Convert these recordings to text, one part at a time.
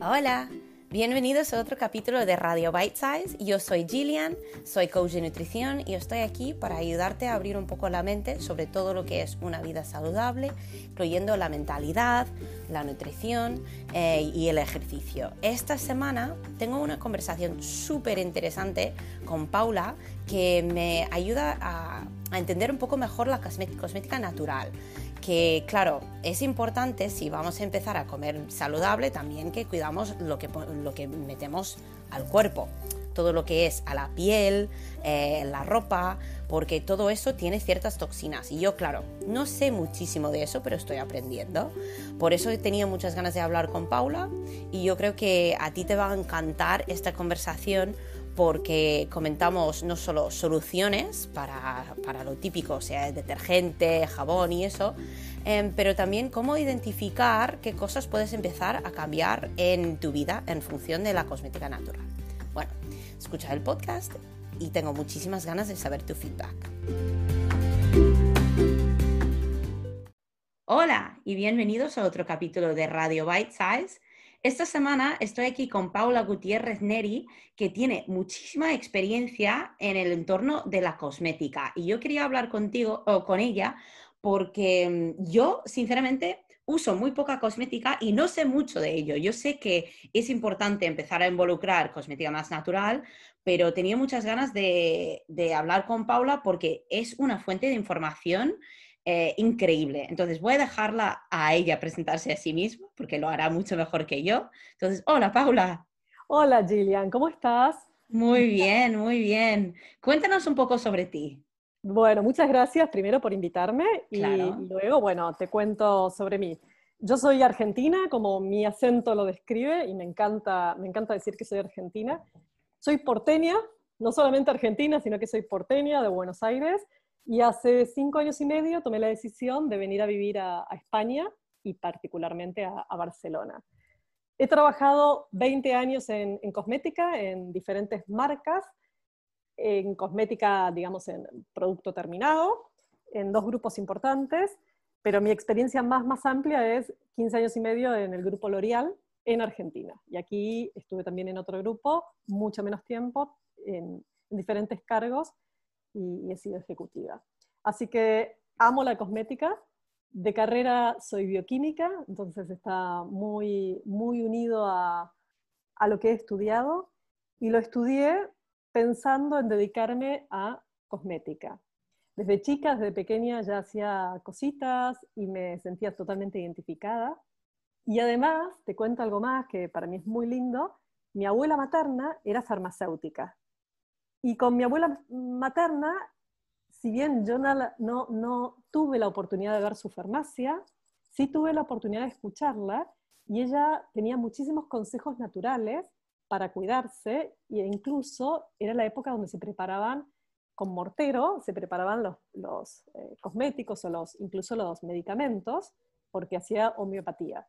Hola, bienvenidos a otro capítulo de Radio Bite Size. Yo soy Gillian, soy coach de nutrición y estoy aquí para ayudarte a abrir un poco la mente sobre todo lo que es una vida saludable, incluyendo la mentalidad, la nutrición eh, y el ejercicio. Esta semana tengo una conversación súper interesante con Paula que me ayuda a, a entender un poco mejor la cosmética natural que claro, es importante si vamos a empezar a comer saludable también que cuidamos lo que, lo que metemos al cuerpo, todo lo que es a la piel, eh, la ropa, porque todo eso tiene ciertas toxinas. Y yo, claro, no sé muchísimo de eso, pero estoy aprendiendo. Por eso he tenido muchas ganas de hablar con Paula y yo creo que a ti te va a encantar esta conversación porque comentamos no solo soluciones para, lo típico, sea, detergente, jabón y eso, em, pero también cómo identificar qué cosas puedes empezar a cambiar en tu vida en función de la cosmética natural. Bueno, escucha el podcast y tengo muchísimas ganas de saber tu feedback. Hola y bienvenidos a otro capítulo de Radio Bite Size esta semana estoy aquí con Paula Gutiérrez Neri, que tiene muchísima experiencia en el entorno de la cosmética. Y yo quería hablar contigo o con ella porque mm, yo, sinceramente, uso muy poca cosmética y no sé mucho de ello. Yo sé que es importante empezar a involucrar cosmética más natural, pero tenía muchas ganas de, de hablar con Paula porque es una fuente de información eh, increíble. Entonces voy a dejarla a ella presentarse a sí misma porque lo hará mucho mejor que yo. Entonces, hola Paula. Hola Gillian, ¿cómo estás? Muy bien, muy bien. Cuéntanos un poco sobre ti. Bueno, muchas gracias primero por invitarme y luego, bueno, te cuento sobre mí. Yo soy argentina, como mi acento lo describe, y me encanta, me encanta decir que soy argentina. Soy porteña, no solamente argentina, sino que soy porteña de Buenos Aires, y hace cinco años y medio tomé la decisión de venir a vivir a, España y particularmente a, Barcelona. He trabajado 20 años en, cosmética, en diferentes marcas, en cosmética, digamos, en producto terminado, en dos grupos importantes, pero mi experiencia más, más amplia es 15 años y medio en el grupo L'Oreal en Argentina. Y aquí estuve también en otro grupo, mucho menos tiempo, en diferentes cargos, y, he sido ejecutiva. Así que amo la cosmética. De carrera soy bioquímica, entonces está muy, muy unido a, a lo que he estudiado y lo estudié pensando en dedicarme a cosmética. Desde chica, desde pequeña ya hacía cositas y me sentía totalmente identificada. Y además, te cuento algo más que para mí es muy lindo, mi abuela materna era farmacéutica. Y con mi abuela materna, si bien yo no, no, tuve la oportunidad de ver su farmacia, sí tuve la oportunidad de escucharla y ella tenía muchísimos consejos naturales para cuidarse e incluso era la época donde se preparaban con mortero, se preparaban los, eh, cosméticos o los, incluso los medicamentos porque hacía homeopatía.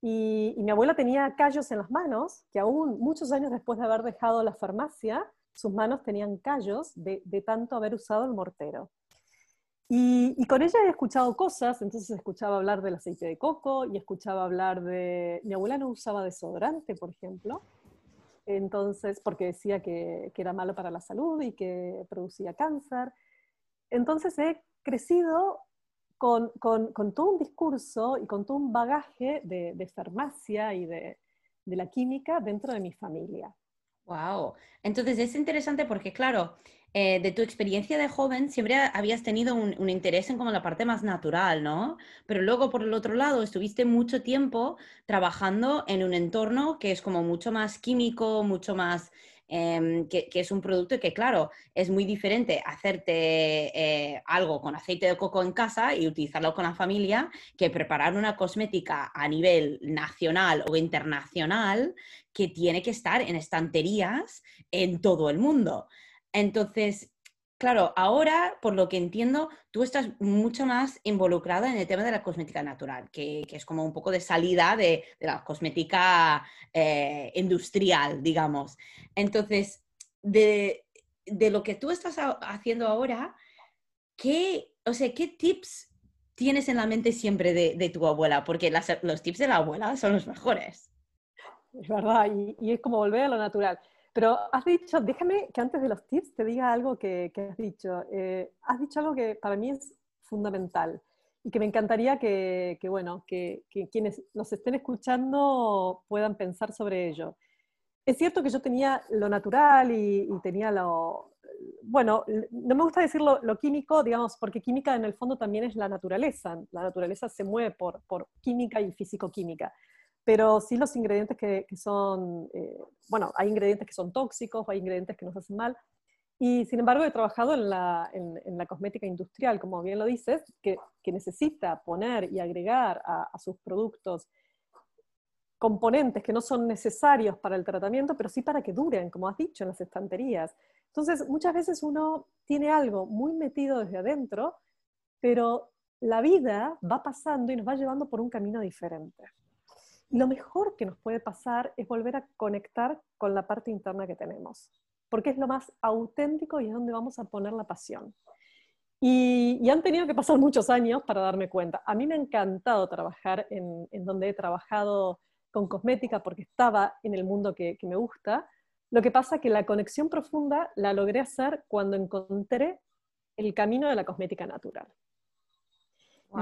Y, mi abuela tenía callos en las manos, que aún muchos años después de haber dejado la farmacia, sus manos tenían callos de, tanto haber usado el mortero. Y, con ella he escuchado cosas, entonces escuchaba hablar del aceite de coco y escuchaba hablar de... Mi abuela no usaba desodorante, por ejemplo, entonces, porque decía que, era malo para la salud y que producía cáncer. Entonces he crecido con, todo un discurso y con todo un bagaje de, farmacia y de la química dentro de mi familia. Wow. Entonces es interesante porque, claro, eh, de tu experiencia de joven siempre habías tenido un, interés en como la parte más natural, ¿no? Pero luego, por el otro lado, estuviste mucho tiempo trabajando en un entorno que es como mucho más químico, mucho más Em, que, es un producto que, claro, es muy diferente hacerte eh, algo con aceite de coco en casa y utilizarlo con la familia que preparar una cosmética a nivel nacional o internacional que tiene que estar en estanterías en todo el mundo. Entonces, Claro, ahora, por lo que entiendo, tú estás mucho más involucrada en el tema de la cosmética natural, que, es como un poco de salida de, la cosmética eh, industrial, digamos. Entonces, de, lo que tú estás haciendo ahora, ¿qué, o sea, ¿qué tips tienes en la mente siempre de, tu abuela? Porque los tips de la abuela son los mejores. es verdad, y, es como volver a lo natural. Pero has dicho, déjame que antes de los tips te diga algo que, has dicho. Eh, has dicho algo que para mí es fundamental y que me encantaría que, bueno, que, quienes nos estén escuchando puedan pensar sobre ello. Es cierto que yo tenía lo natural y, tenía lo, bueno, no me gusta decir lo, químico, digamos, porque química en el fondo también es la naturaleza. La naturaleza se mueve por, química y físico-química. Pero sí los ingredientes que, son, eh, bueno, hay ingredientes que son tóxicos, hay ingredientes que nos hacen mal. Y sin embargo he trabajado en la, cosmética industrial, como bien lo dices, que, que necesita poner y agregar a, a, sus productos componentes que no son necesarios para el tratamiento, pero sí para que duren, como has dicho, en las estanterías. Entonces, muchas veces uno tiene algo muy metido desde adentro, pero la vida va pasando y nos va llevando por un camino diferente. Y lo mejor que nos puede pasar es volver a conectar con la parte interna que tenemos porque es lo más auténtico y es donde vamos a poner la pasión. Y, han tenido que pasar muchos años para darme cuenta. A mí me ha encantado trabajar en, donde he trabajado con cosmética porque estaba en el mundo que, me gusta. Lo que pasa es que la conexión profunda la logré hacer cuando encontré el camino de la cosmética natural.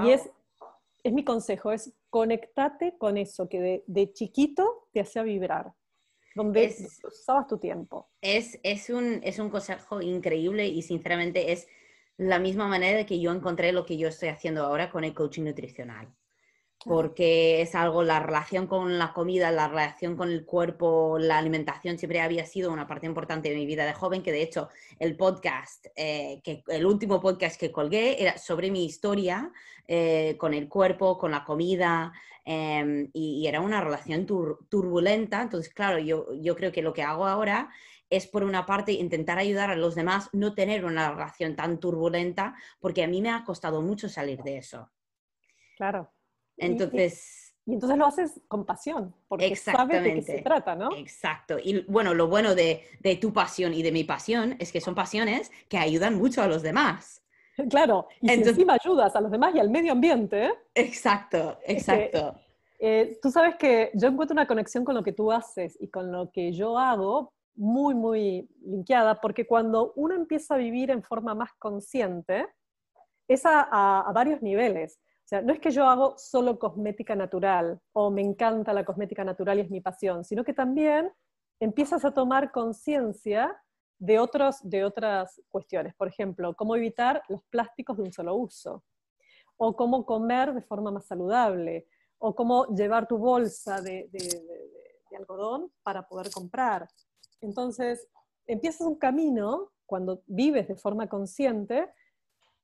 Y es, es mi consejo, es conectate con eso que de, de chiquito te hacía vibrar donde es, usabas tu tiempo. Es, es, un, es un consejo increíble y sinceramente es la misma manera que yo encontré lo que yo estoy haciendo ahora con el coaching nutricional porque es algo, la relación con la comida, la relación con el cuerpo, la alimentación siempre había sido una parte importante de mi vida de joven, que de hecho el podcast, eh, que, el último podcast que colgué era sobre mi historia eh, con el cuerpo, con la comida, em, y, era una relación turbulenta, entonces claro, yo, yo creo que lo que hago ahora es por una parte intentar ayudar a los demás, no tener una relación tan turbulenta, porque a mí me ha costado mucho salir de eso. Claro. Entonces... Y, entonces lo haces con pasión, porque sabes de qué se trata, ¿no? Exacto. Y bueno, lo bueno de, tu pasión y de mi pasión es que son pasiones que ayudan mucho a los demás. Claro, y encima ayudas a los demás y al medio ambiente. ¿eh? Exacto, exacto. Eh, tú sabes que yo encuentro una conexión con lo que tú haces y con lo que yo hago muy, muy linkeada, porque cuando uno empieza a vivir en forma más consciente, es a varios niveles. Sea, no es que yo hago solo cosmética natural o me encanta la cosmética natural y es mi pasión, sino que también empiezas a tomar conciencia de, de otras cuestiones. Por ejemplo, cómo evitar los plásticos de un solo uso, o cómo comer de forma más saludable, o cómo llevar tu bolsa de algodón para poder comprar. Entonces, empiezas un camino cuando vives de forma consciente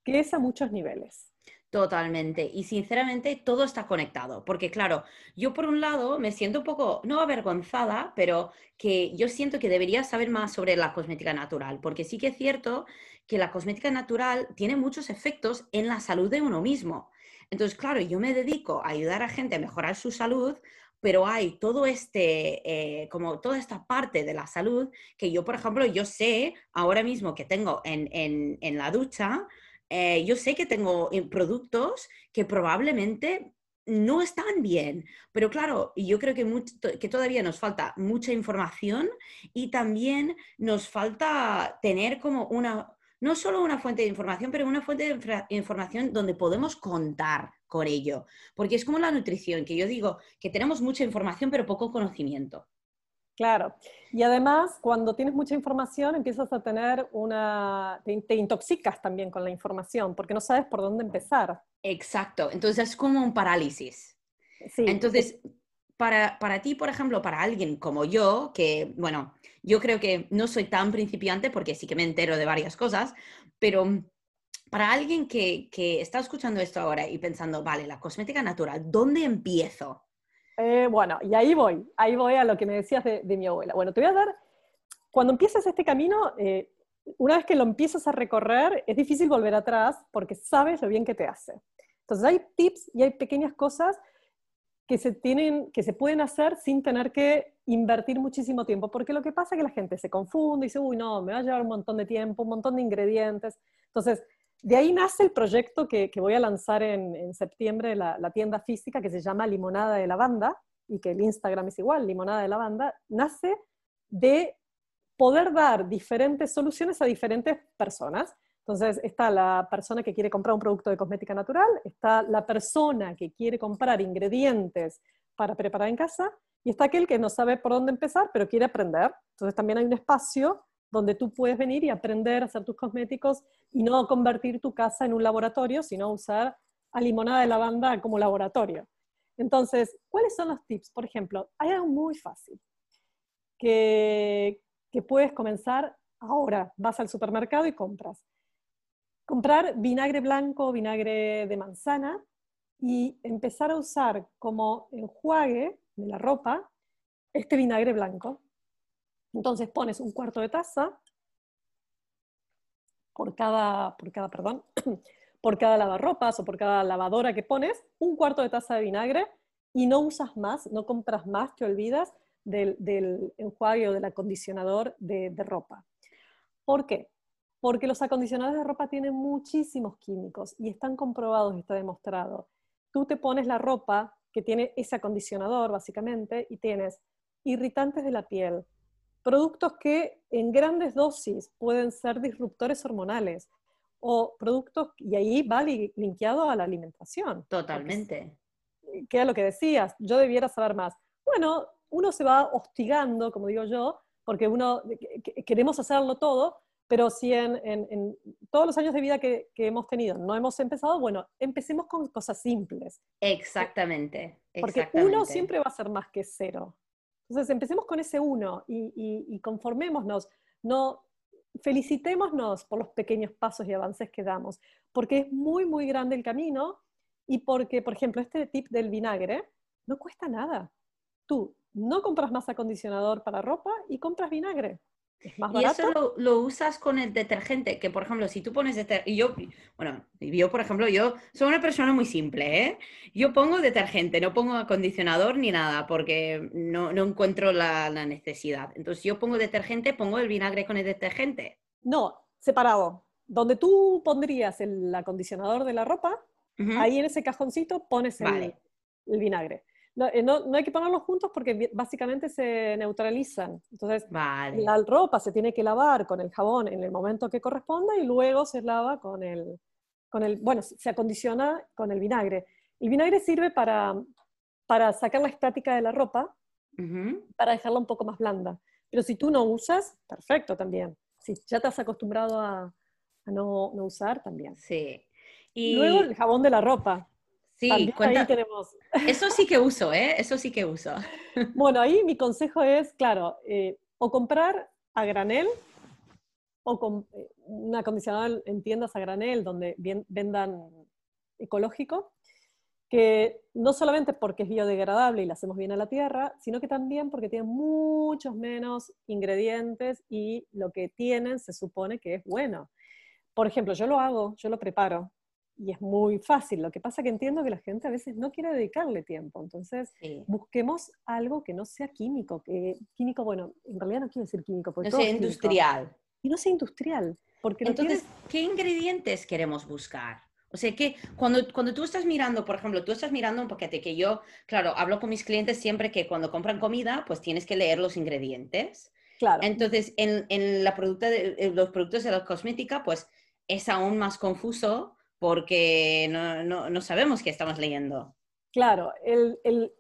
que es a muchos niveles. Totalmente. Y sinceramente todo está conectado, porque claro, yo por un lado me siento un poco, no avergonzada, pero que yo siento que debería saber más sobre la cosmética natural, porque sí que es cierto que la cosmética natural tiene muchos efectos en la salud de uno mismo. Entonces, claro, yo me dedico a ayudar a gente a mejorar su salud, pero hay todo este, eh, como toda esta parte de la salud que yo, por ejemplo, yo sé ahora mismo que tengo en, en, en la ducha, eh, yo sé que tengo productos que probablemente no están bien, pero claro, yo creo que, que todavía nos falta mucha información y también nos falta tener como una, no solo una fuente de información, pero una fuente de información donde podemos contar con ello, porque es como la nutrición, que yo digo que tenemos mucha información pero poco conocimiento. Claro. Y además, cuando tienes mucha información, empiezas a tener una... Te, intoxicas también con la información, porque no sabes por dónde empezar. Exacto. Entonces es como un parálisis. Sí. Entonces, para, para ti, por ejemplo, para alguien como yo, que, bueno, yo creo que no soy tan principiante porque sí que me entero de varias cosas, pero para alguien que, que está escuchando esto ahora y pensando, vale, la cosmética natural, ¿dónde empiezo? Eh, bueno, y ahí voy, ahí voy a lo que me decías de, mi abuela. Bueno, te voy a dar, cuando empiezas este camino, eh, una vez que lo empiezas a recorrer, es difícil volver atrás porque sabes lo bien que te hace. Entonces hay tips y hay pequeñas cosas que se, tienen, que se pueden hacer sin tener que invertir muchísimo tiempo, porque lo que pasa es que la gente se confunde y dice, uy, no, me va a llevar un montón de tiempo, un montón de ingredientes. Entonces, de ahí nace el proyecto que, voy a lanzar en, septiembre, la, la, tienda física que se llama Limonada de Lavanda, y que el Instagram es igual, limonada de lavanda, nace de poder dar diferentes soluciones a diferentes personas. Entonces está la persona que quiere comprar un producto de cosmética natural, está la persona que quiere comprar ingredientes para preparar en casa y está aquel que no sabe por dónde empezar, pero quiere aprender. Entonces también hay un espacio donde tú puedes venir y aprender a hacer tus cosméticos y no convertir tu casa en un laboratorio, sino usar a limonada de lavanda como laboratorio. Entonces, ¿cuáles son los tips? Por ejemplo, hay algo muy fácil que, que puedes comenzar ahora. Vas al supermercado y compras. Comprar vinagre blanco vinagre de manzana y empezar a usar como enjuague de la ropa este vinagre blanco. Entonces pones un cuarto de taza por cada, por cada, perdón, por cada lavarropas o por cada lavadora que pones, un cuarto de taza de vinagre y no usas más, no compras más, te olvidas del, enjuague o del acondicionador de, de ropa. ¿Por qué? Porque los acondicionadores de ropa tienen muchísimos químicos y están comprobados, está demostrado. Tú te pones la ropa que tiene ese acondicionador, básicamente, y tienes irritantes de la piel, productos que en grandes dosis pueden ser disruptores hormonales o productos, y ahí va linkeado a la alimentación. Totalmente. Que es lo que decías, yo debiera saber más. Bueno, uno se va hostigando, como digo yo, porque uno queremos hacerlo todo, pero si en, todos los años de vida que, que, hemos tenido no hemos empezado, bueno, empecemos con cosas simples. Exactamente. Porque uno siempre va a ser más que cero. Entonces, empecemos con ese uno y, conformémonos. No, felicitémonos por los pequeños pasos y avances que damos, porque es muy, muy grande el camino y porque, por ejemplo, este tip del vinagre no cuesta nada. Tú no compras más acondicionador para ropa y compras vinagre. Y eso lo, usas con el detergente, que por ejemplo, si tú pones detergente, y yo, bueno, yo por ejemplo, yo soy una persona muy simple, ¿eh? Yo pongo detergente, no pongo acondicionador ni nada, porque no, no encuentro la, la, necesidad. Entonces, yo pongo detergente, pongo el vinagre con el detergente. No, separado. Donde tú pondrías el acondicionador de la ropa, ahí en ese cajoncito pones el vinagre. Eh, no, no, hay que ponerlos juntos porque básicamente se neutralizan. Entonces, la ropa se tiene que lavar con el jabón en el momento que corresponda y luego se lava con el, con el bueno, se acondiciona con el vinagre. El vinagre sirve para, para sacar la estática de la ropa, para dejarla un poco más blanda. Pero si tú no usas, perfecto también. Si ya te has acostumbrado a, a no, no, usar, también. Sí. Y luego el jabón de la ropa. Sí, cuenta... tenemos. Eso sí que uso, ¿eh? Eso sí que uso. Bueno, ahí mi consejo es, claro, eh, o comprar a granel o con eh, un acondicionador en tiendas a granel donde vendan ecológico, que no solamente porque es biodegradable y le hacemos bien a la tierra, sino que también porque tiene muchos menos ingredientes y lo que tienen se supone que es bueno. Por ejemplo, yo lo hago, yo lo preparo y es muy fácil. Lo que pasa que entiendo que la gente a veces no quiere dedicarle tiempo. Entonces, busquemos algo que no sea químico. Que, químico, bueno, en realidad no quiero decir químico. Porque no sea industrial. Y no sea industrial. Porque Entonces, ¿qué ingredientes queremos buscar? O sea, que cuando, cuando tú estás mirando, por ejemplo, tú estás mirando un paquete que yo, claro, hablo con mis clientes siempre que cuando compran comida, pues tienes que leer los ingredientes. Claro. Entonces, en, en la producta de, los productos de la cosmética, pues es aún más confuso porque no, sabemos qué estamos leyendo. Claro, el,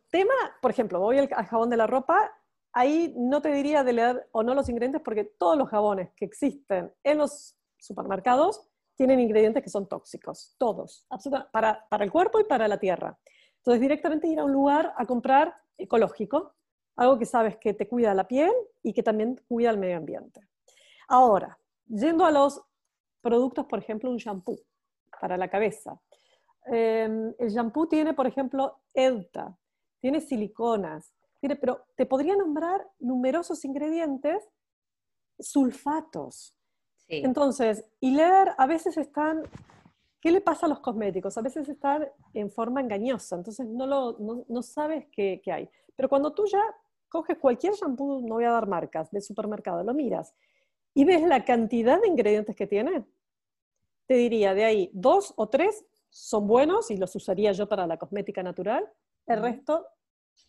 tema, por ejemplo, voy al, jabón de la ropa, ahí no te diría de leer o no los ingredientes porque todos los jabones que existen en los supermercados tienen ingredientes que son tóxicos, todos, para, para el cuerpo y para la tierra. Entonces, directamente ir a un lugar a comprar ecológico, algo que sabes que te cuida la piel y que también cuida el medio ambiente. Ahora, yendo a los productos, por ejemplo, un shampoo para la cabeza. Em, el shampoo tiene, por ejemplo, ELTA, tiene siliconas, tiene, pero te podría nombrar numerosos ingredientes, sulfatos. Entonces, y leer a veces están, ¿qué le pasa a los cosméticos? A veces están en forma engañosa, entonces no, lo, no, sabes qué, qué hay. Pero cuando tú ya coges cualquier shampoo, no voy a dar marcas, de supermercado, lo miras y ves la cantidad de ingredientes que tiene, te diría de ahí dos o tres son buenos y los usaría yo para la cosmética natural. El resto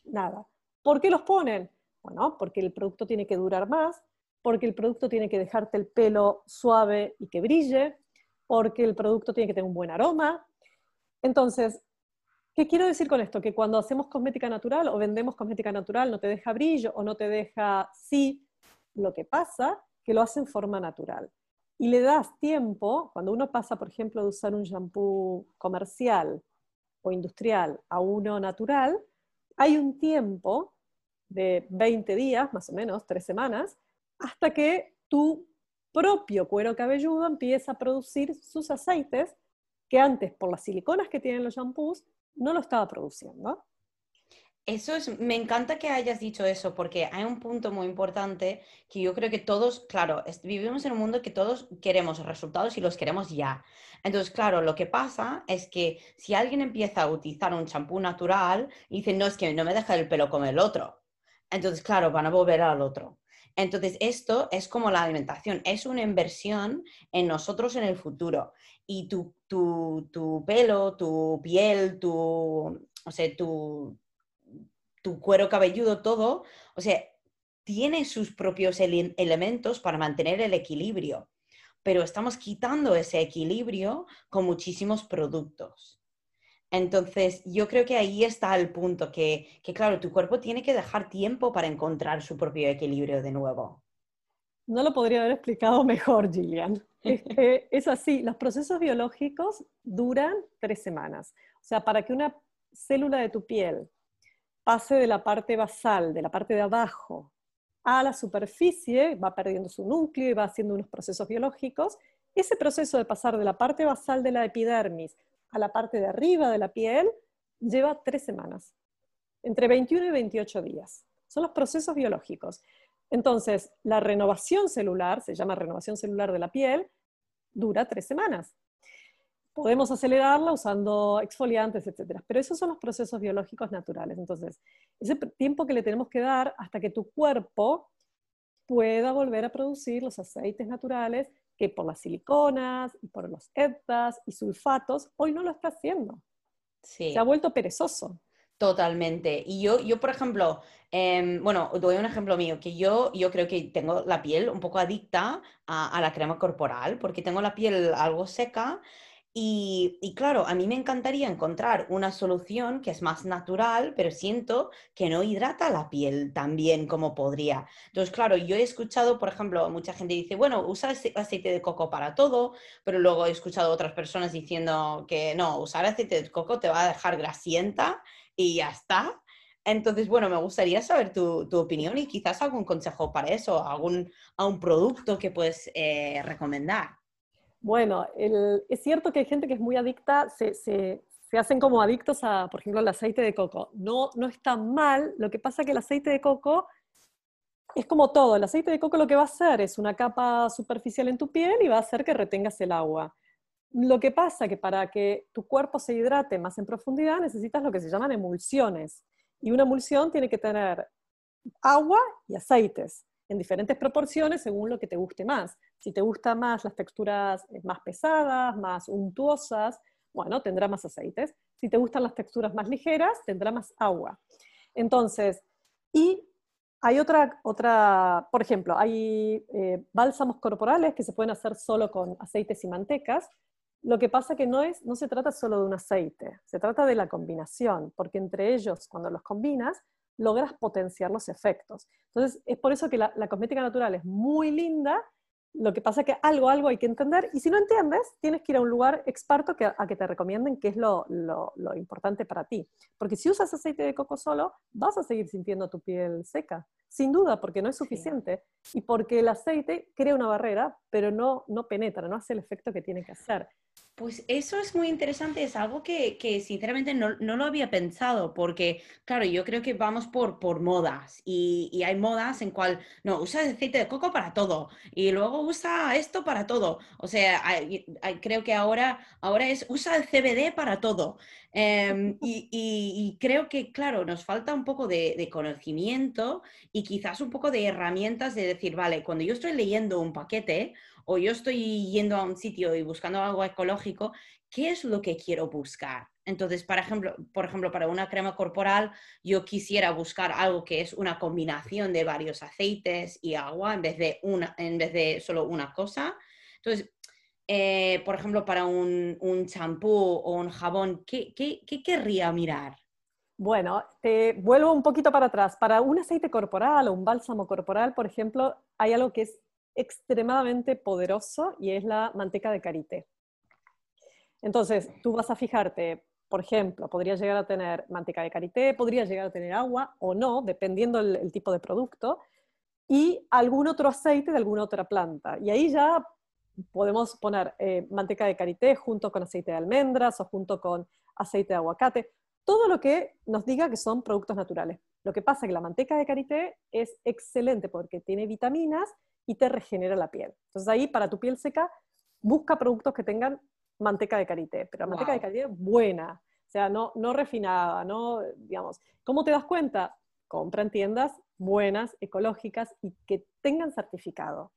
Nada. ¿Por qué los ponen? Bueno, porque el producto tiene que durar más, porque el producto tiene que dejarte el pelo suave y que brille, porque el producto tiene que tener un buen aroma. Entonces, ¿qué quiero decir con esto? Que cuando hacemos cosmética natural o vendemos cosmética natural no te deja brillo o no te deja sí, lo que pasa que lo hace en forma natural. Y le das tiempo, cuando uno pasa, por ejemplo, de usar un shampoo comercial o industrial a uno natural, hay un tiempo de 20 días, más o menos, tres semanas, hasta que tu propio cuero cabelludo empieza a producir sus aceites que antes, por las siliconas que tienen los shampoos, no lo estaba produciendo. Eso es, me encanta que hayas dicho eso, porque hay un punto muy importante que yo creo que todos, claro, vivimos en un mundo que todos queremos resultados y los queremos ya. Entonces, claro, lo que pasa es que si alguien empieza a utilizar un champú natural y dice, no, es que no me deja el pelo como el otro. Entonces, claro, van a volver al otro. Entonces, esto es como la alimentación, es una inversión en nosotros en el futuro. Y tu, tu, tu pelo, tu piel, tu, o tu, tu cuero cabelludo, todo, o sea, tiene sus propios elementos para mantener el equilibrio, pero estamos quitando ese equilibrio con muchísimos productos. Entonces, yo creo que ahí está el punto, que, claro, tu cuerpo tiene que dejar tiempo para encontrar su propio equilibrio de nuevo. No lo podría haber explicado mejor, Gillian. Es, así, los procesos biológicos duran tres semanas. O sea, para que una célula de tu piel pase de la parte basal, de la parte de abajo, a la superficie, va perdiendo su núcleo y va haciendo unos procesos biológicos, ese proceso de pasar de la parte basal de la epidermis a la parte de arriba de la piel lleva tres semanas, entre 21 y 28 días. Son los procesos biológicos. Entonces, la renovación celular, se llama renovación celular de la piel, dura tres semanas. Podemos acelerarla usando exfoliantes, etc. Pero esos son los procesos biológicos naturales. Entonces, ese tiempo que le tenemos que dar hasta que tu cuerpo pueda volver a producir los aceites naturales que por las siliconas y por los EDTAs y sulfatos hoy no lo está haciendo. Se ha vuelto perezoso. Totalmente. Y yo, yo por ejemplo, eh, bueno, doy un ejemplo mío, que yo, yo creo que tengo la piel un poco adicta a, a la crema corporal, porque tengo la piel algo seca y, claro, a mí me encantaría encontrar una solución que es más natural, pero siento que no hidrata la piel tan bien como podría. Entonces, claro, yo he escuchado, por ejemplo, mucha gente dice, bueno, usa aceite de coco para todo, pero luego he escuchado otras personas diciendo que no, usar aceite de coco te va a dejar grasienta y ya está. Entonces, bueno, me gustaría saber tu, opinión y quizás algún consejo para eso, algún, un producto que puedes eh, recomendar. Bueno, es cierto que hay gente que es muy adicta, se, hacen como adictos a, por ejemplo, al aceite de coco. No, no está mal, lo que pasa es que el aceite de coco es como todo, el aceite de coco lo que va a hacer es una capa superficial en tu piel y va a hacer que retengas el agua. Lo que pasa es que para que tu cuerpo se hidrate más en profundidad necesitas lo que se llaman emulsiones. Y una emulsión tiene que tener agua y aceites en diferentes proporciones según lo que te guste más. Si te gustan más las texturas eh, más pesadas, más untuosas, bueno, tendrá más aceites. Si te gustan las texturas más ligeras, tendrá más agua. Entonces, y hay otra, otra por ejemplo, hay eh, bálsamos corporales que se pueden hacer solo con aceites y mantecas. Lo que pasa que no, es, no se trata solo de un aceite, se trata de la combinación, porque entre ellos, cuando los combinas, logras potenciar los efectos. Entonces, es por eso que la, cosmética natural es muy linda, lo que pasa es que algo, algo hay que entender, y si no entiendes, tienes que ir a un lugar experto que, a que te recomienden qué es lo, lo, importante para ti. Porque si usas aceite de coco solo, vas a seguir sintiendo tu piel seca, sin duda, porque no es suficiente, y porque el aceite crea una barrera, pero no, no penetra, no hace el efecto que tiene que hacer. Pues eso es muy interesante, es algo que, sinceramente no, lo había pensado, porque claro, yo creo que vamos por, por modas y, hay modas en cual, no, usa aceite de coco para todo y luego usa esto para todo. O sea, creo que ahora, ahora es, usa el CBD para todo. Em, y, creo que, claro, nos falta un poco de, de conocimiento y quizás un poco de herramientas de decir, vale, cuando yo estoy leyendo un paquete, o yo estoy yendo a un sitio y buscando algo ecológico, qué es lo que quiero buscar. Entonces, por ejemplo, por ejemplo, para una crema corporal, yo quisiera buscar algo que es una combinación de varios aceites y agua en vez de, una, en vez de solo una cosa. Entonces, eh, por ejemplo, para un champú o un jabón, ¿qué, qué, qué querría mirar? Bueno, te vuelvo un poquito para atrás. Para un aceite corporal o un bálsamo corporal, por ejemplo, hay algo que es extremadamente poderoso y es la manteca de karité. Entonces, tú vas a fijarte, por ejemplo, podría llegar a tener manteca de karité, podría llegar a tener agua o no, dependiendo el, tipo de producto, y algún otro aceite de alguna otra planta. Y ahí ya podemos poner eh, manteca de karité junto con aceite de almendras o junto con aceite de aguacate todo lo que nos diga que son productos naturales. Lo que pasa es que la manteca de karité es excelente porque tiene vitaminas y te regenera la piel. Entonces ahí para tu piel seca busca productos que tengan manteca de karité, pero manteca de karité buena, o sea, no, no refinada, no, digamos. ¿Cómo te das cuenta? Compra en tiendas buenas, ecológicas y que tengan certificado.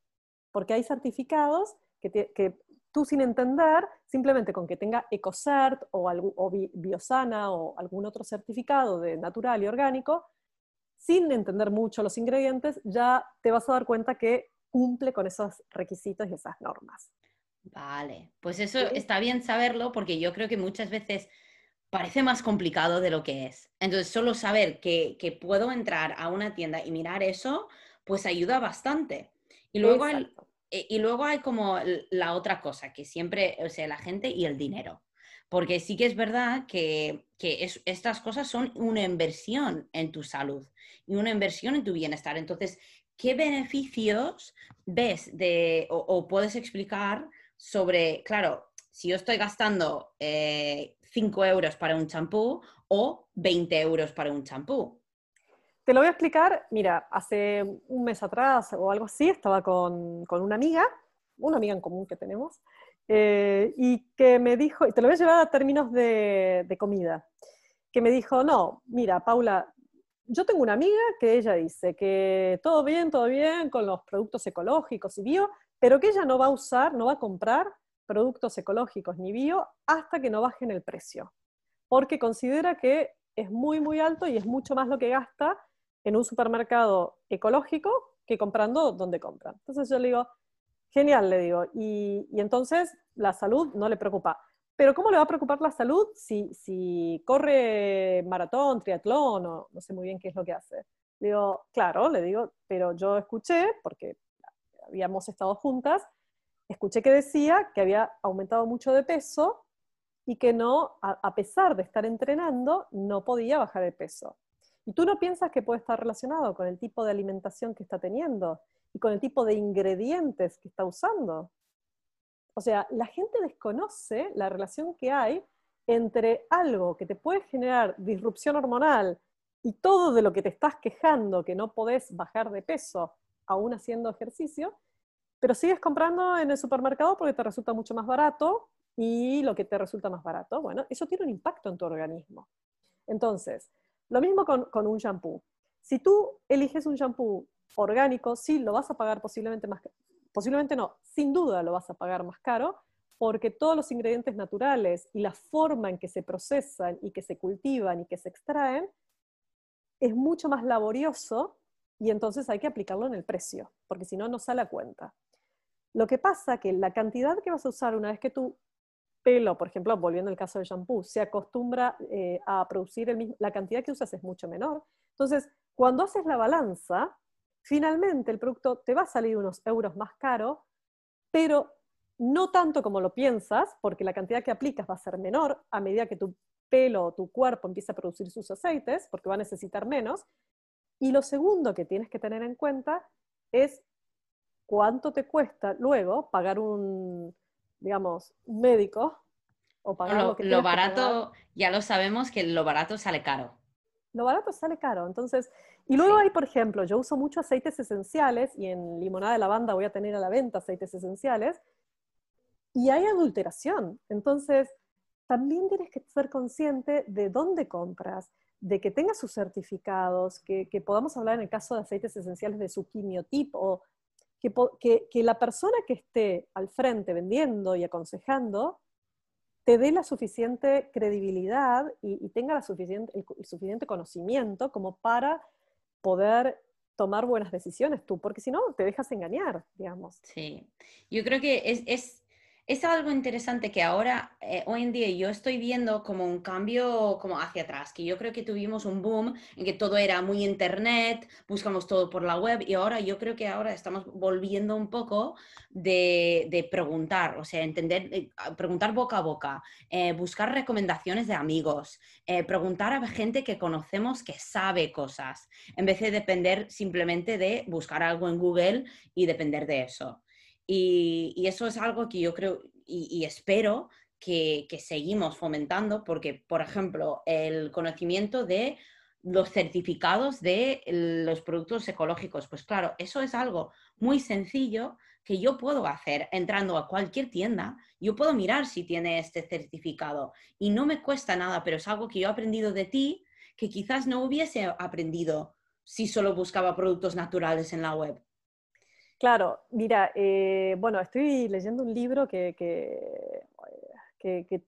Porque hay certificados que, que tú sin entender, simplemente con que tenga EcoCert o, o Biosana o algún otro certificado de natural y orgánico, sin entender mucho los ingredientes, ya te vas a dar cuenta que cumple con esos requisitos y esas normas. Vale, pues eso está bien saberlo porque yo creo que muchas veces parece más complicado de lo que es. Entonces, solo saber que, puedo entrar a una tienda y mirar eso, pues ayuda bastante. Y luego el, eh, y luego hay como la otra cosa, que siempre, o sea, la gente y el dinero. Porque sí que es verdad que, estas cosas son una inversión en tu salud y una inversión en tu bienestar. Entonces, ¿qué beneficios ves de, o, puedes explicar sobre, claro, si yo estoy gastando 5 eh, euros para un champú o 20 euros para un champú? Te lo voy a explicar, mira, hace un mes atrás o algo así, estaba con, una amiga, una amiga en común que tenemos, eh, y que me dijo, y te lo voy a llevar a términos de comida, que me dijo, no, mira, Paula, yo tengo una amiga que ella dice que todo bien, todo bien con los productos ecológicos y bio, pero que ella no va a usar, no va a comprar productos ecológicos ni bio hasta que no bajen el precio, porque considera que es muy, muy alto y es mucho más lo que gasta en un supermercado ecológico que comprando donde compran. Entonces yo le digo, genial, le digo, y, entonces la salud no le preocupa. Pero ¿cómo le va a preocupar la salud si, si corre maratón, triatlón o no sé muy bien qué es lo que hace? Le digo, claro, le digo, pero yo escuché, porque habíamos estado juntas, escuché que decía que había aumentado mucho de peso y que no, a pesar de estar entrenando, no podía bajar el peso. Y tú no piensas que puede estar relacionado con el tipo de alimentación que está teniendo y con el tipo de ingredientes que está usando. O sea, la gente desconoce la relación que hay entre algo que te puede generar disrupción hormonal y todo de lo que te estás quejando, que no podés bajar de peso aún haciendo ejercicio, pero sigues comprando en el supermercado porque te resulta mucho más barato y lo que te resulta más barato, bueno, eso tiene un impacto en tu organismo. Entonces, lo mismo con, un shampoo. Si tú eliges un shampoo orgánico, sí, lo vas a pagar posiblemente más Posiblemente no, sin duda lo vas a pagar más caro, porque todos los ingredientes naturales y la forma en que se procesan y que se cultivan y que se extraen es mucho más laborioso y entonces hay que aplicarlo en el precio, porque si no, no sale a cuenta. Lo que pasa que la cantidad que vas a usar una vez que tú pelo, por ejemplo, volviendo al caso del shampoo, se acostumbra eh, a producir el mismo, la cantidad que usas es mucho menor. Entonces, cuando haces la balanza, finalmente el producto te va a salir unos euros más caro, pero no tanto como lo piensas, porque la cantidad que aplicas va a ser menor a medida que tu pelo o tu cuerpo empieza a producir sus aceites, porque va a necesitar menos. Y lo segundo que tienes que tener en cuenta es cuánto te cuesta luego pagar un, digamos, un médico o pagar lo, que lo barato, ya lo sabemos que lo barato sale caro. Lo barato sale caro, entonces, y luego hay, por ejemplo, yo uso mucho aceites esenciales y en limonada de lavanda voy a tener a la venta aceites esenciales y hay adulteración, entonces también tienes que ser consciente de dónde compras, de que tenga sus certificados, que, que, podamos hablar en el caso de aceites esenciales de su quimiotipo o que, la persona que esté al frente vendiendo y aconsejando te dé la suficiente credibilidad y, tenga la suficiente, el, suficiente conocimiento como para poder tomar buenas decisiones tú, porque si no, te dejas engañar, digamos. Sí, yo creo que es, es es algo interesante que ahora, eh, hoy en día, yo estoy viendo como un cambio como hacia atrás, que yo creo que tuvimos un boom en que todo era muy internet, buscamos todo por la web y ahora yo creo que ahora estamos volviendo un poco de, preguntar, o sea, entender, eh, preguntar boca a boca, eh, buscar recomendaciones de amigos, preguntar a gente que conocemos que sabe cosas, en vez de depender simplemente de buscar algo en Google y depender de eso. Y, eso es algo que yo creo y, espero que, seguimos fomentando porque, por ejemplo, el conocimiento de los certificados de los productos ecológicos, pues claro, eso es algo muy sencillo que yo puedo hacer entrando a cualquier tienda, yo puedo mirar si tiene este certificado y no me cuesta nada, pero es algo que yo he aprendido de ti que quizás no hubiese aprendido si solo buscaba productos naturales en la web. Claro, mira, eh, bueno, estoy leyendo un libro que,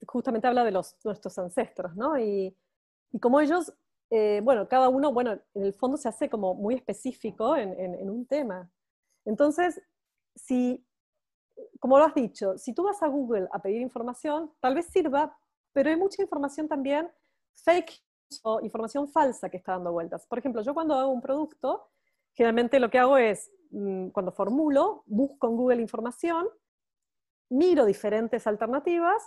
justamente habla de los, nuestros ancestros, ¿no? Y, y como ellos, eh, bueno, cada uno, bueno, en el fondo se hace como muy específico en, en, un tema. Entonces, si, como lo has dicho, si tú vas a Google a pedir información, tal vez sirva, pero hay mucha información también fake o información falsa que está dando vueltas. Por ejemplo, yo cuando hago un producto, generalmente lo que hago es Mm, cuando formulo, busco en Google información, miro diferentes alternativas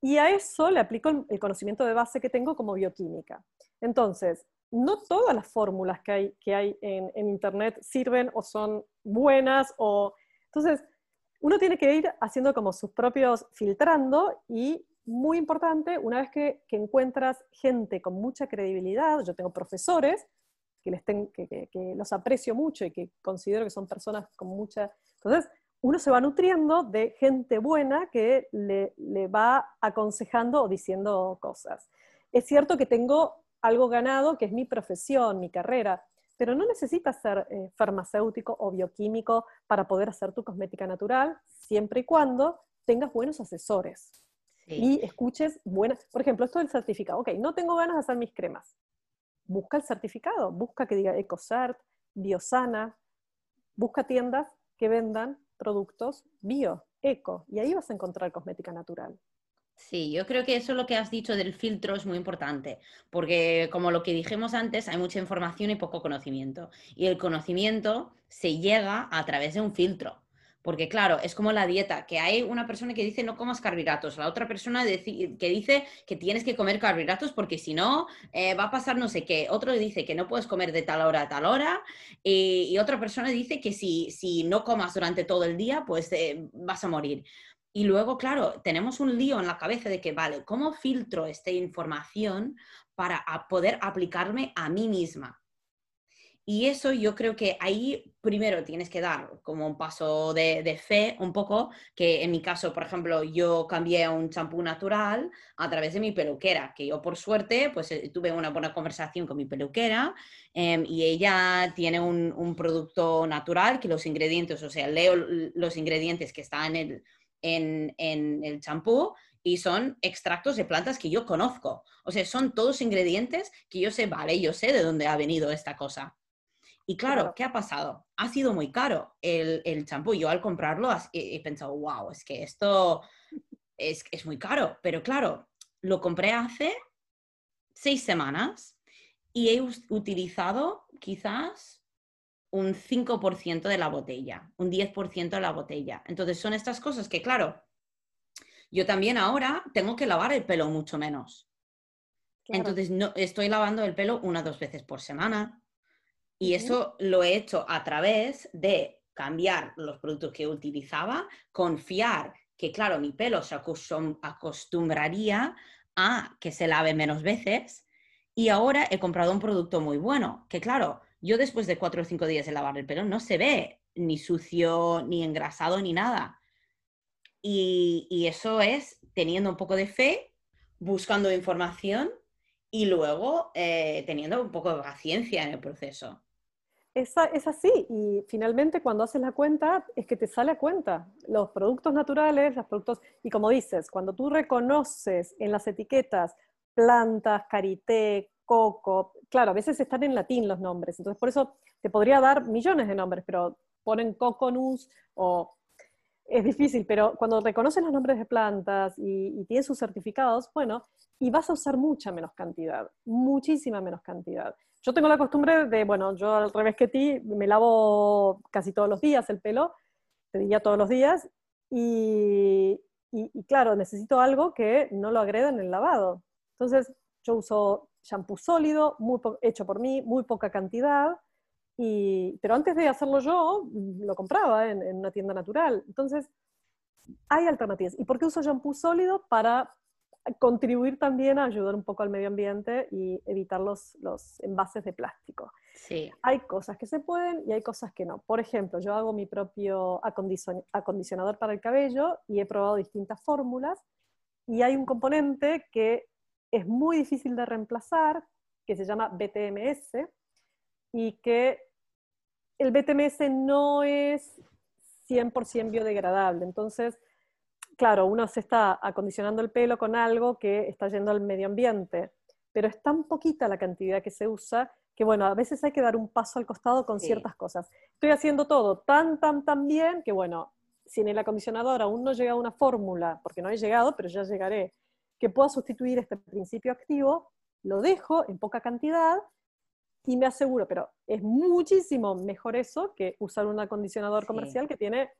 y a eso le aplico el conocimiento de base que tengo como bioquímica. Entonces, no todas las fórmulas que hay, que hay en, Internet sirven o son buenas o... Entonces, uno tiene que ir haciendo como sus propios filtrando y muy importante, una vez que, que encuentras gente con mucha credibilidad, yo tengo profesores que, les que, los aprecio mucho y que considero que son personas con mucha... Entonces, uno se va nutriendo de gente buena que le, va aconsejando o diciendo cosas. Es cierto que tengo algo ganado, que es mi profesión, mi carrera, pero no necesitas ser eh, farmacéutico o bioquímico para poder hacer tu cosmética natural, siempre y cuando tengas buenos asesores. Y escuches buenas, por ejemplo, esto del certificado. Ok, no tengo ganas de hacer mis cremas busca el certificado, busca que diga EcoCert, Biosana, busca tiendas que vendan productos bio, eco, y ahí vas a encontrar cosmética natural. Sí, yo creo que eso lo que has dicho del filtro es muy importante, porque como lo que dijimos antes, hay mucha información y poco conocimiento. Y el conocimiento se llega a través de un filtro. Porque claro, es como la dieta, que hay una persona que dice no comas carbohidratos, la otra persona que dice que tienes que comer carbohidratos porque si no eh, va a pasar no sé qué, otro dice que no puedes comer de tal hora a tal hora y, otra persona dice que si, si, no comas durante todo el día pues eh, vas a morir. Y luego, claro, tenemos un lío en la cabeza de que, vale, ¿cómo filtro esta información para poder aplicarme a mí misma? Y eso yo creo que ahí primero tienes que dar como un paso de, fe un poco, que en mi caso, por ejemplo, yo cambié a un champú natural a través de mi peluquera, que yo por suerte pues eh, tuve una buena conversación con mi peluquera em, y ella tiene un, producto natural que los ingredientes, o sea, leo los ingredientes que están en el, en, en el champú y son extractos de plantas que yo conozco. O sea, son todos ingredientes que yo sé, vale, yo sé de dónde ha venido esta cosa. Y claro, ¿qué ha pasado? Ha sido muy caro el champú. Yo al comprarlo he, pensado, wow, es que esto es, es muy caro. Pero claro, lo compré hace seis semanas y he utilizado quizás un 5% de la botella, un 10% de la botella. Entonces son estas cosas que, claro, yo también ahora tengo que lavar el pelo mucho menos. Entonces no, estoy lavando el pelo una o dos veces por semana. Y eso lo he hecho a través de cambiar los productos que utilizaba, confiar que, claro, mi pelo se acostumbraría a que se lave menos veces. Y ahora he comprado un producto muy bueno, que claro, yo después de cuatro o cinco días de lavar el pelo no se ve ni sucio, ni engrasado, ni nada. Y, y eso es teniendo un poco de fe, buscando información y luego eh, teniendo un poco de paciencia en el proceso. Es, es, así, y finalmente cuando haces la cuenta es que te sale a cuenta. Los productos naturales, los productos, y como dices, cuando tú reconoces en las etiquetas plantas, karité, coco, claro, a veces están en latín los nombres, entonces por eso te podría dar millones de nombres, pero ponen coconus o es difícil, pero cuando reconoces los nombres de plantas y, y tienes sus certificados, bueno, y vas a usar mucha menos cantidad, muchísima menos cantidad. Yo tengo la costumbre de, bueno, yo al revés que ti, me lavo casi todos los días el pelo, te diría todos los días, y, claro, necesito algo que no lo agreda en el lavado. Entonces, yo uso shampoo sólido, muy hecho por mí, muy poca cantidad, y, pero antes de hacerlo yo, lo compraba en, en, una tienda natural. Entonces, hay alternativas. ¿Y por qué uso shampoo sólido? Para contribuir también a ayudar un poco al medio ambiente y evitar los, los envases de plástico. Sí. Hay cosas que se pueden y hay cosas que no. Por ejemplo, yo hago mi propio acondicionador para el cabello y he probado distintas fórmulas y hay un componente que es muy difícil de reemplazar, que se llama BTMS, y que el BTMS no es 100% biodegradable. Entonces, claro, uno se está acondicionando el pelo con algo que está yendo al medio ambiente, pero es tan poquita la cantidad que se usa que, bueno, a veces hay que dar un paso al costado con ciertas cosas. Estoy haciendo todo tan, tan, tan bien que, bueno, si en el acondicionador aún no llega una fórmula, porque no he llegado, pero ya llegaré, que pueda sustituir este principio activo, lo dejo en poca cantidad y me aseguro, pero es muchísimo mejor eso que usar un acondicionador comercial que tiene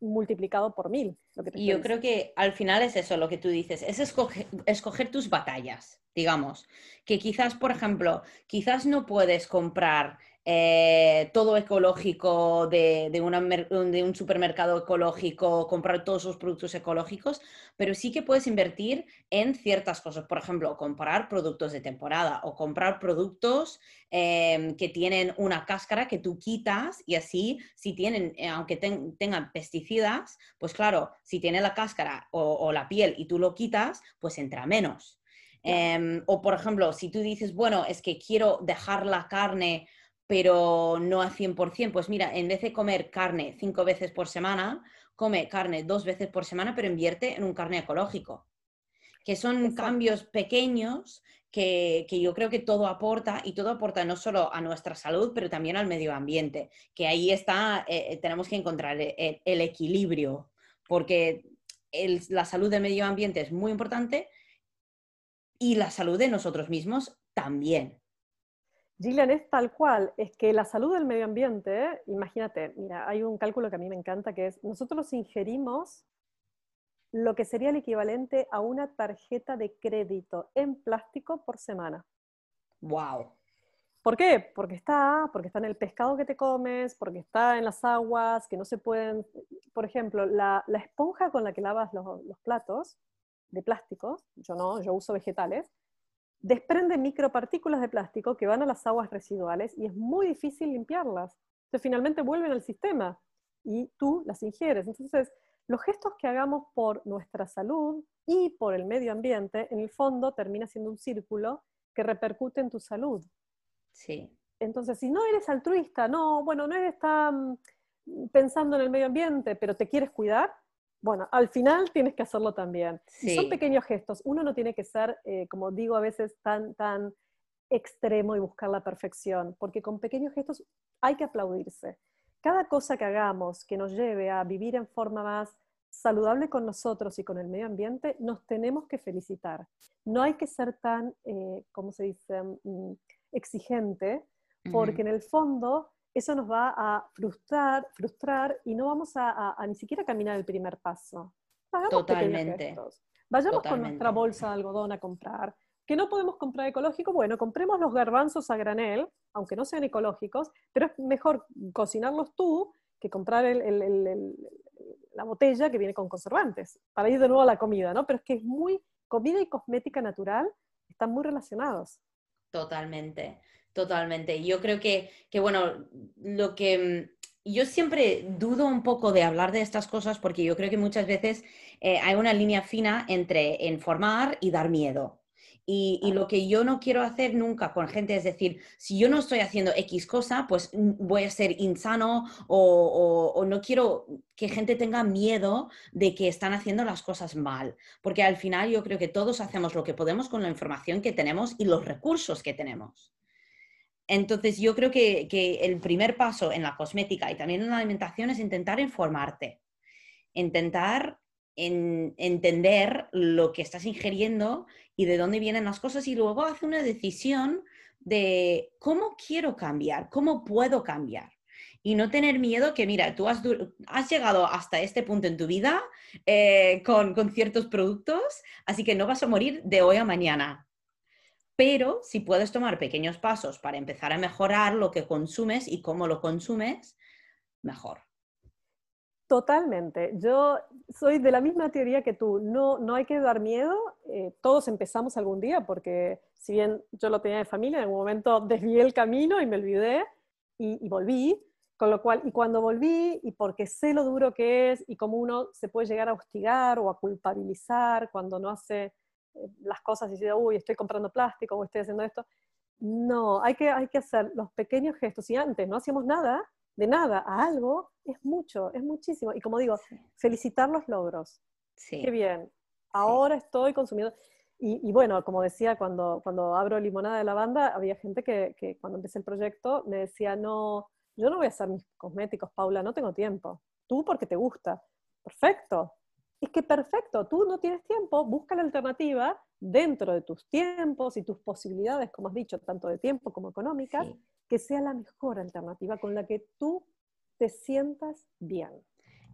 multiplicado por mil. y yo creo que al final es eso lo que tú dices, es escoger, tus batallas, digamos. Que quizás, por ejemplo, quizás no puedes comprar eh, todo ecológico de, de, un supermercado ecológico, comprar todos los productos ecológicos, pero sí que puedes invertir en ciertas cosas. Por ejemplo, comprar productos de temporada o comprar productos em, que tienen una cáscara que tú quitas y así, si tienen, eh, aunque tengan pesticidas, pues claro, si tiene la cáscara o, la piel y tú lo quitas, pues entra menos. Em, o por ejemplo, si tú dices, bueno, es que quiero dejar la carne pero no a 100%. Pues mira, en vez de comer carne cinco veces por semana, come carne dos veces por semana, pero invierte en un carne ecológico. Que son cambios pequeños que, yo creo que todo aporta y todo aporta no solo a nuestra salud, pero también al medio ambiente. Que ahí está, eh, eh, tenemos que encontrar el, equilibrio, porque la salud del medio ambiente es muy importante y la salud de nosotros mismos también. Gillian, es tal cual, es que la salud del medio ambiente, imagínate, mira, hay un cálculo que a mí me encanta que es, nosotros ingerimos lo que sería el equivalente a una tarjeta de crédito en plástico por semana. ¡Wow! ¿Por qué? Porque está, porque está en el pescado que te comes, porque está en las aguas, que no se pueden... Por ejemplo, la, esponja con la que lavas los, los platos de plástico, yo no, yo uso vegetales, desprende micropartículas de plástico que van a las aguas residuales y es muy difícil limpiarlas. Entonces finalmente vuelven al sistema y tú las ingieres. Entonces, los gestos que hagamos por nuestra salud y por el medio ambiente, en el fondo termina siendo un círculo que repercute en tu salud. Sí. Entonces, si no eres altruista, no, bueno, no eres tan pensando en el medio ambiente, pero te quieres cuidar, bueno, al final tienes que hacerlo también. Son pequeños gestos. Uno no tiene que ser, eh, como digo a veces, tan, tan extremo y buscar la perfección, porque con pequeños gestos hay que aplaudirse. Cada cosa que hagamos que nos lleve a vivir en forma más saludable con nosotros y con el medio ambiente, nos tenemos que felicitar. No hay que ser tan, eh, ¿cómo se dice?, mm, exigente, porque en el fondo eso nos va a frustrar, frustrar y no vamos a, ni siquiera caminar el primer paso. Totalmente. Vayamos con nuestra bolsa de algodón a comprar. Que no podemos comprar ecológico, bueno, compremos los garbanzos a granel, aunque no sean ecológicos, pero es mejor cocinarlos tú que comprar la botella que viene con conservantes, para ir de nuevo a la comida, ¿no? Pero es que es muy, comida y cosmética natural están muy relacionados. Totalmente. Totalmente. Yo creo que, bueno, lo que mm, yo siempre dudo un poco de hablar de estas cosas porque yo creo que muchas veces eh, hay una línea fina entre informar y dar miedo. Y, lo que yo no quiero hacer nunca con gente es decir, si yo no estoy haciendo X cosa, pues voy a ser insano o, no quiero que gente tenga miedo de que están haciendo las cosas mal. Porque al final yo creo que todos hacemos lo que podemos con la información que tenemos y los recursos que tenemos. Entonces yo creo que, el primer paso en la cosmética y también en la alimentación es intentar informarte, intentar en entender lo que estás ingiriendo y de dónde vienen las cosas y luego hace una decisión de cómo quiero cambiar, cómo puedo cambiar. Y no tener miedo que, mira, tú has, has llegado hasta este punto en tu vida eh, con, con ciertos productos, así que no vas a morir de hoy a mañana. Pero si puedes tomar pequeños pasos para empezar a mejorar lo que consumes y cómo lo consumes, mejor. Totalmente. Yo soy de la misma teoría que tú. No, no hay que dar miedo. Eh, todos empezamos algún día, porque si bien yo lo tenía de familia, en un momento desvié el camino y me olvidé y, volví. Con lo cual, y cuando volví, y porque sé lo duro que es y cómo uno se puede llegar a hostigar o a culpabilizar cuando no hace las cosas y dice, uy, estoy comprando plástico o estoy haciendo esto. No, hay que, hay que hacer los pequeños gestos. Si antes no hacíamos nada, de nada a algo, es mucho, es muchísimo. Y como digo, felicitar los logros. Sí. Qué bien. Ahora estoy consumiendo. Y, bueno, como decía, cuando, cuando abro Limonada de Lavanda, había gente que, que, cuando empecé el proyecto me decía, no, yo no voy a hacer mis cosméticos, Paula, no tengo tiempo. Tú porque te gusta. Perfecto. Es que perfecto, tú no tienes tiempo, busca la alternativa dentro de tus tiempos y tus posibilidades, como has dicho, tanto de tiempo como económicas, que sea la mejor alternativa con la que tú te sientas bien.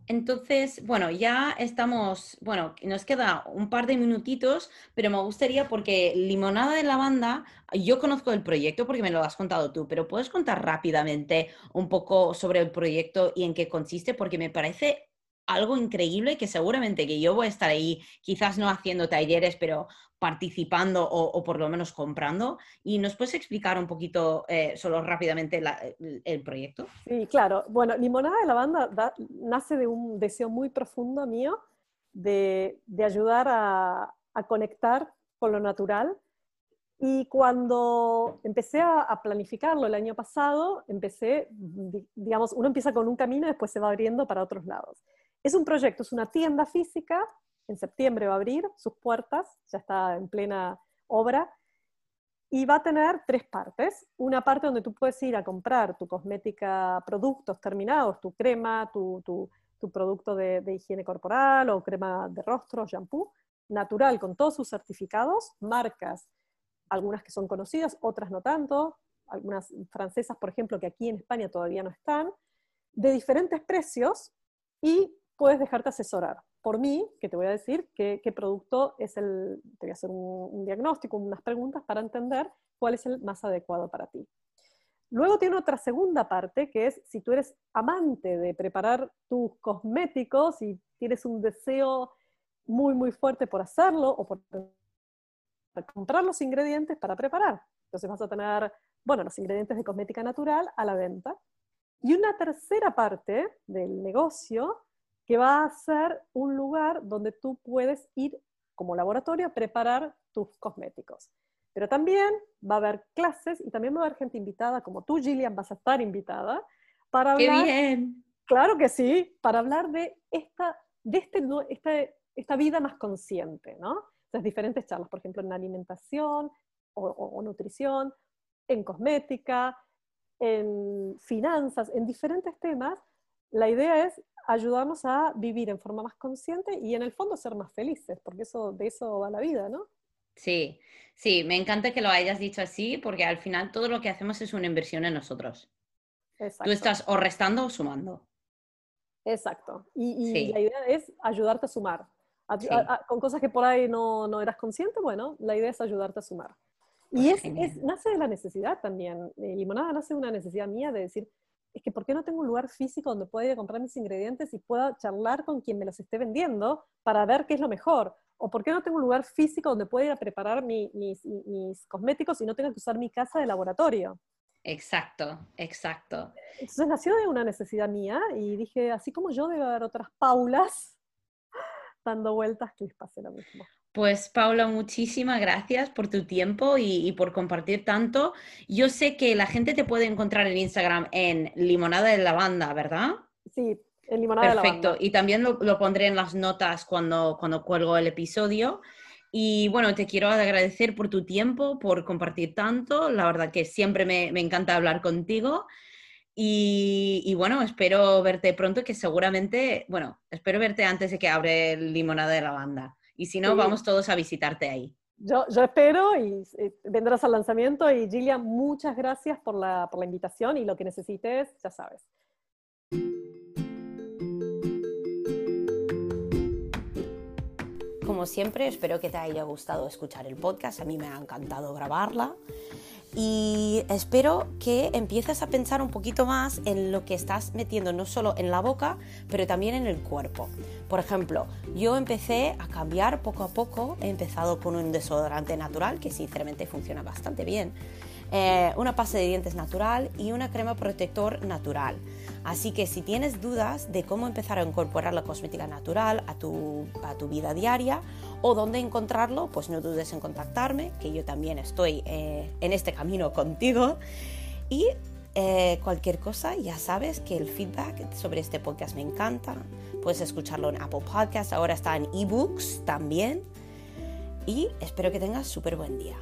Entonces, bueno, ya estamos, bueno, nos queda un par de minutitos, pero me gustaría porque Limonada de Lavanda, yo conozco el proyecto porque me lo has contado tú, pero puedes contar rápidamente un poco sobre el proyecto y en qué consiste, porque me parece algo increíble que seguramente que yo voy a estar ahí, quizás no haciendo talleres, pero participando o, por lo menos comprando. ¿Y nos puedes explicar un poquito, eh, solo rápidamente, el, proyecto? Sí, claro. Bueno, Limonada de Lavanda nace de un deseo muy profundo mío de, ayudar a, conectar con lo natural. Y cuando empecé a, a, planificarlo el año pasado, empecé, digamos, uno empieza con un camino y después se va abriendo para otros lados. Es un proyecto, es una tienda física, en septiembre va a abrir sus puertas, ya está en plena obra, y va a tener tres partes. Una parte donde tú puedes ir a comprar tu cosmética, productos terminados, tu crema, tu, producto de, higiene corporal o crema de rostro, shampoo, natural, con todos sus certificados, marcas, algunas que son conocidas, otras no tanto, algunas francesas, por ejemplo, que aquí en España todavía no están, de diferentes precios y puedes dejarte asesorar por mí, que te voy a decir qué, producto es el, te voy a hacer un, diagnóstico, unas preguntas para entender cuál es el más adecuado para ti. Luego tiene otra segunda parte, que es si tú eres amante de preparar tus cosméticos y tienes un deseo muy, muy fuerte por hacerlo o por comprar los ingredientes para preparar. Entonces vas a tener, bueno, los ingredientes de cosmética natural a la venta. Y una tercera parte del negocio que va a ser un lugar donde tú puedes ir como laboratorio a preparar tus cosméticos. Pero también va a haber clases y también va a haber gente invitada, como tú, Gillian, vas a estar invitada, para hablar... ¡Qué bien! Claro que sí, para hablar de esta, de este, este, esta vida más consciente, ¿no? Entonces, diferentes charlas, por ejemplo, en alimentación o nutrición, en cosmética, en finanzas, en diferentes temas. La idea es ayudarnos a vivir en forma más consciente y en el fondo ser más felices, porque eso, de eso va la vida, ¿no? Sí, sí, me encanta que lo hayas dicho así, porque al final todo lo que hacemos es una inversión en nosotros. Exacto. Tú estás o restando o sumando. Exacto. Y, la idea es ayudarte a sumar. con cosas que por ahí no, no, eras consciente, bueno, la idea es ayudarte a sumar. Y es, es, nace de la necesidad también. Eh, limonada nace de una necesidad mía de decir, es que ¿por qué no tengo un lugar físico donde pueda ir a comprar mis ingredientes y pueda charlar con quien me los esté vendiendo para ver qué es lo mejor? ¿O por qué no tengo un lugar físico donde pueda ir a preparar mis, mis, cosméticos y no tenga que usar mi casa de laboratorio? Exacto, exacto. Entonces nació de una necesidad mía y dije, así como yo debe haber otras Paulas dando vueltas que les pase lo mismo. Pues Paula, muchísimas gracias por tu tiempo y, por compartir tanto. Yo sé que la gente te puede encontrar en Instagram en Limonada de Lavanda, ¿verdad? Sí, en Limonada de Lavanda. Perfecto, y también lo, pondré en las notas cuando, cuando cuelgo el episodio. Y bueno, te quiero agradecer por tu tiempo, por compartir tanto. La verdad que siempre me, encanta hablar contigo. Y, y, bueno, espero verte pronto, que seguramente, bueno, espero verte antes de que abre el Limonada de Lavanda. Y si no, vamos todos a visitarte ahí. Yo, yo espero y vendrás al lanzamiento. Y Gillian, muchas gracias por la, por la invitación y lo que necesites, ya sabes. Como siempre, espero que te haya gustado escuchar el podcast. A mí me ha encantado grabarla y espero que empieces a pensar un poquito más en lo que estás metiendo no solo en la boca, pero también en el cuerpo. Por ejemplo, yo empecé a cambiar poco a poco, he empezado con un desodorante natural que sinceramente funciona bastante bien, eh, una pasta de dientes natural y una crema protector natural. Así que si tienes dudas de cómo empezar a incorporar la cosmética natural a tu, a tu vida diaria o dónde encontrarlo, pues no dudes en contactarme, que yo también estoy eh, en este camino contigo. Y eh, cualquier cosa, ya sabes que el feedback sobre este podcast me encanta. Puedes escucharlo en Apple Podcasts, ahora está en ebooks también. Y espero que tengas súper buen día.